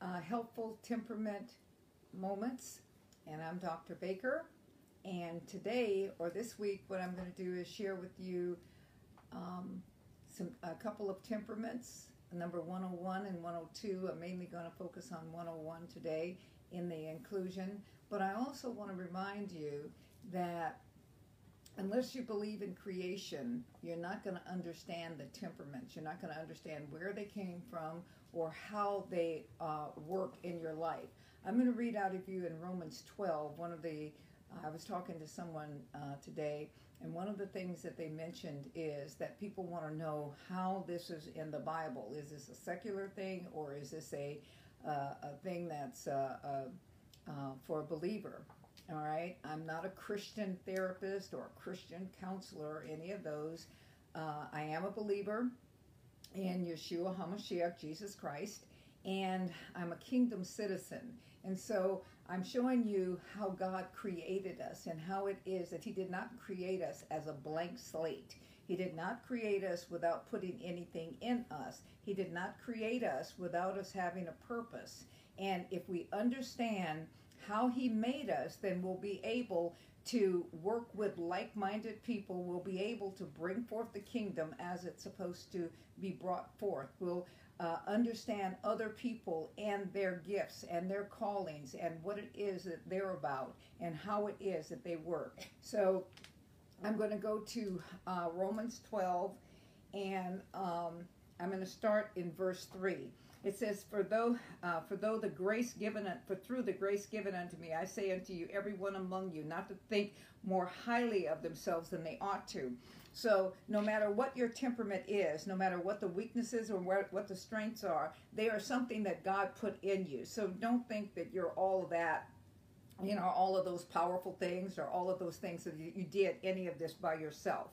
uh, Helpful Temperament Moments, and I'm Dr. Baker. And today, or this week, what I'm going to do is share with you um, some a couple of temperaments, number 101 and 102. I'm mainly going to focus on 101 today in the inclusion, but I also want to remind you that unless you believe in creation, you're not going to understand the temperaments. You're not going to understand where they came from or how they uh, work in your life. I'm going to read out of you in Romans 12, one of the, uh, I was talking to someone uh, today, and one of the things that they mentioned is that people want to know how this is in the Bible. Is this a secular thing or is this a, a thing that's uh, uh, for a believer? All right, I'm not a Christian therapist or a Christian counselor, or any of those. Uh, I am a believer in Yeshua HaMashiach, Jesus Christ, and I'm a kingdom citizen. And so I'm showing you how God created us and how it is that He did not create us as a blank slate. He did not create us without putting anything in us. He did not create us without us having a purpose. And if we understand how He made us, then we'll be able to work with like minded people. We'll be able to bring forth the kingdom as it's supposed to be brought forth. We'll uh, understand other people and their gifts and their callings and what it is that they're about and how it is that they work. So I'm going to go to uh, Romans 12 and um, I'm going to start in verse 3 it says, "For though, uh, for though the grace given, for through the grace given unto me, I say unto you, every one among you, not to think more highly of themselves than they ought to." So, no matter what your temperament is, no matter what the weaknesses or what, what the strengths are, they are something that God put in you. So, don't think that you're all of that you know, all of those powerful things or all of those things that you, did any of this by yourself.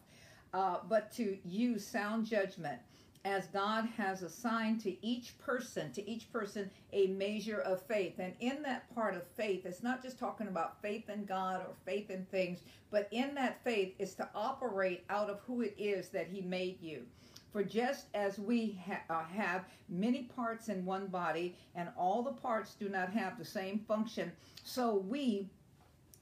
Uh, but to use sound judgment as God has assigned to each person, to each person, a measure of faith. And in that part of faith, it's not just talking about faith in God or faith in things, but in that faith is to operate out of who it is that He made you. For just as we ha- uh, have many parts in one body, and all the parts do not have the same function, so we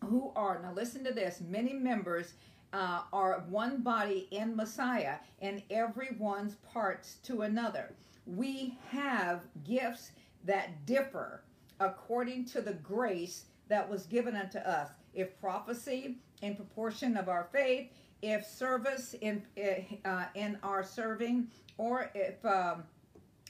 who are, now listen to this, many members uh, are one body in Messiah, and everyone's parts to another. We have gifts that differ according to the grace that was given unto us. If prophecy in proportion of our faith, if service in uh, in our serving, or if um,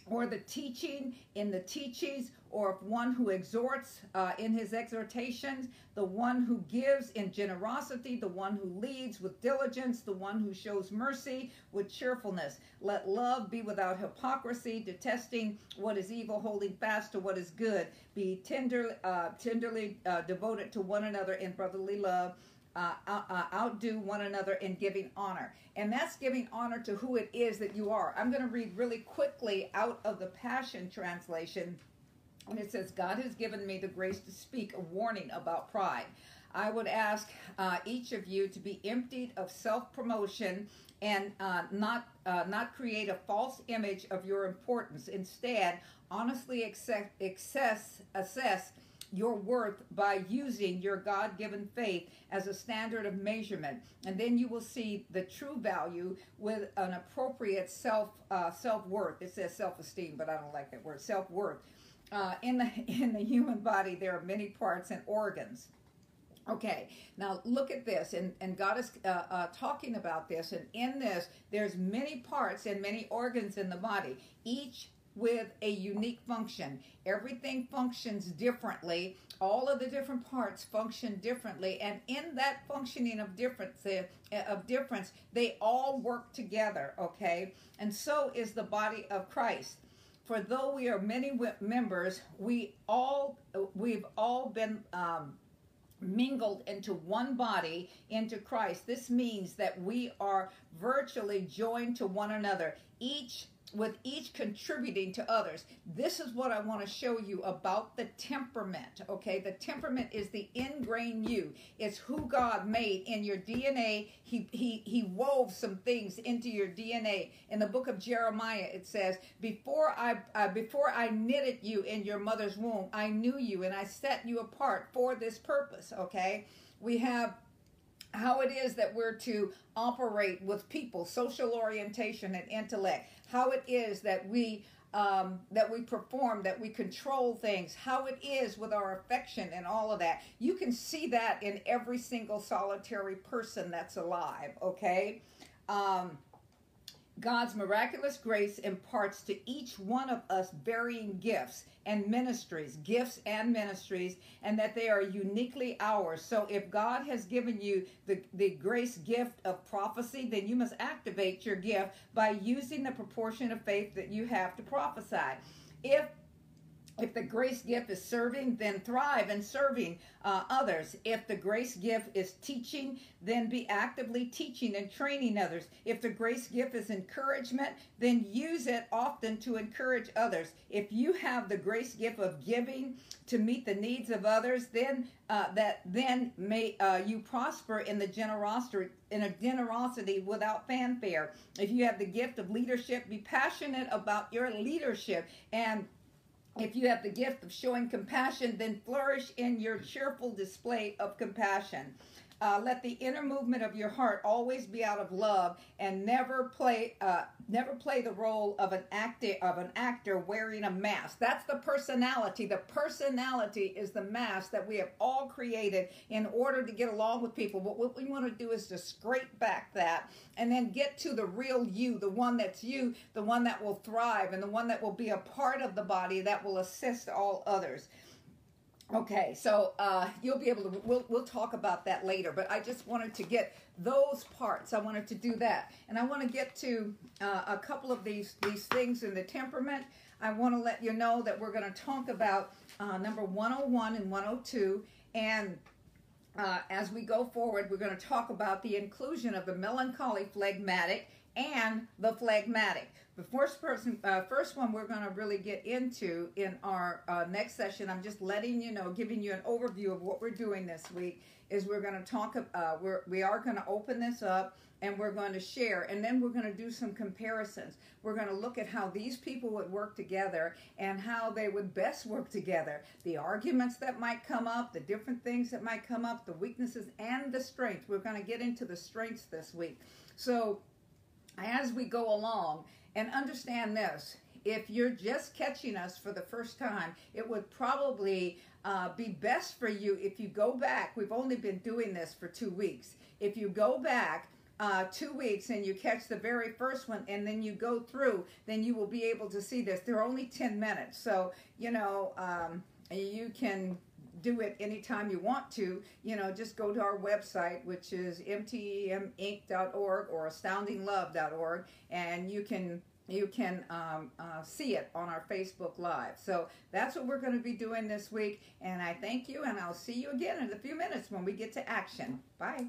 or the teaching in the teachings, or one who exhorts uh, in his exhortations, the one who gives in generosity, the one who leads with diligence, the one who shows mercy with cheerfulness. Let love be without hypocrisy, detesting what is evil, holding fast to what is good. Be tender, uh, tenderly uh, devoted to one another in brotherly love uh, uh, outdo one another in giving honor. And that's giving honor to who it is that you are. I'm going to read really quickly out of the Passion Translation. And it says, God has given me the grace to speak a warning about pride. I would ask uh, each of you to be emptied of self promotion and uh, not uh, not create a false image of your importance. Instead, honestly access, access, assess your worth by using your God given faith as a standard of measurement. And then you will see the true value with an appropriate self uh, self worth. It says self esteem, but I don't like that word self worth. Uh, in the in the human body, there are many parts and organs. Okay, now look at this, and, and God is uh, uh, talking about this, and in this, there's many parts and many organs in the body. Each with a unique function. Everything functions differently. All of the different parts function differently, and in that functioning of difference, uh, of difference, they all work together. Okay, and so is the body of Christ. For though we are many members, we all we've all been. Um, mingled into one body into Christ. This means that we are virtually joined to one another. Each with each contributing to others. This is what I want to show you about the temperament, okay? The temperament is the ingrained you. It's who God made in your DNA. He he he wove some things into your DNA. In the book of Jeremiah it says, "Before I uh, before I knitted you in your mother's womb, I knew you and I set you apart for this purpose," okay? We have how it is that we're to operate with people, social orientation and intellect, how it is that we um, that we perform, that we control things, how it is with our affection and all of that. You can see that in every single solitary person that's alive, okay? Um, God's miraculous grace imparts to each one of us varying gifts and ministries, gifts and ministries, and that they are uniquely ours. So if God has given you the, the grace gift of prophecy, then you must activate your gift by using the proportion of faith that you have to prophesy. If the grace gift is serving, then thrive in serving uh, others. If the grace gift is teaching, then be actively teaching and training others. If the grace gift is encouragement, then use it often to encourage others. If you have the grace gift of giving to meet the needs of others, then uh, that then may uh, you prosper in the generosity in a generosity without fanfare. If you have the gift of leadership, be passionate about your leadership and if you have the gift of showing compassion, then flourish in your cheerful display of compassion. Uh, let the inner movement of your heart always be out of love, and never play uh, never play the role of an actor of an actor wearing a mask. That's the personality. The personality is the mask that we have all created in order to get along with people. But what we want to do is to scrape back that and then get to the real you, the one that's you, the one that will thrive, and the one that will be a part of the body that will assist all others. Okay, so uh, you'll be able to. We'll we'll talk about that later. But I just wanted to get those parts. I wanted to do that, and I want to get to uh, a couple of these these things in the temperament. I want to let you know that we're going to talk about uh, number 101 and 102, and uh, as we go forward, we're going to talk about the inclusion of the melancholy phlegmatic and the phlegmatic. The first person, uh, first one we're going to really get into in our uh, next session. I'm just letting you know, giving you an overview of what we're doing this week. Is we're going to talk. Uh, we're we are going to open this up and we're going to share, and then we're going to do some comparisons. We're going to look at how these people would work together and how they would best work together. The arguments that might come up, the different things that might come up, the weaknesses and the strengths. We're going to get into the strengths this week. So as we go along and understand this if you're just catching us for the first time, it would probably uh, be best for you if you go back. We've only been doing this for two weeks. If you go back uh, two weeks and you catch the very first one and then you go through, then you will be able to see this. They're only 10 minutes. So, you know, um, you can do it anytime you want to, you know, just go to our website, which is mteminc.org or astoundinglove.org, and you can you can um, uh, see it on our Facebook Live. So that's what we're going to be doing this week. And I thank you, and I'll see you again in a few minutes when we get to action. Bye.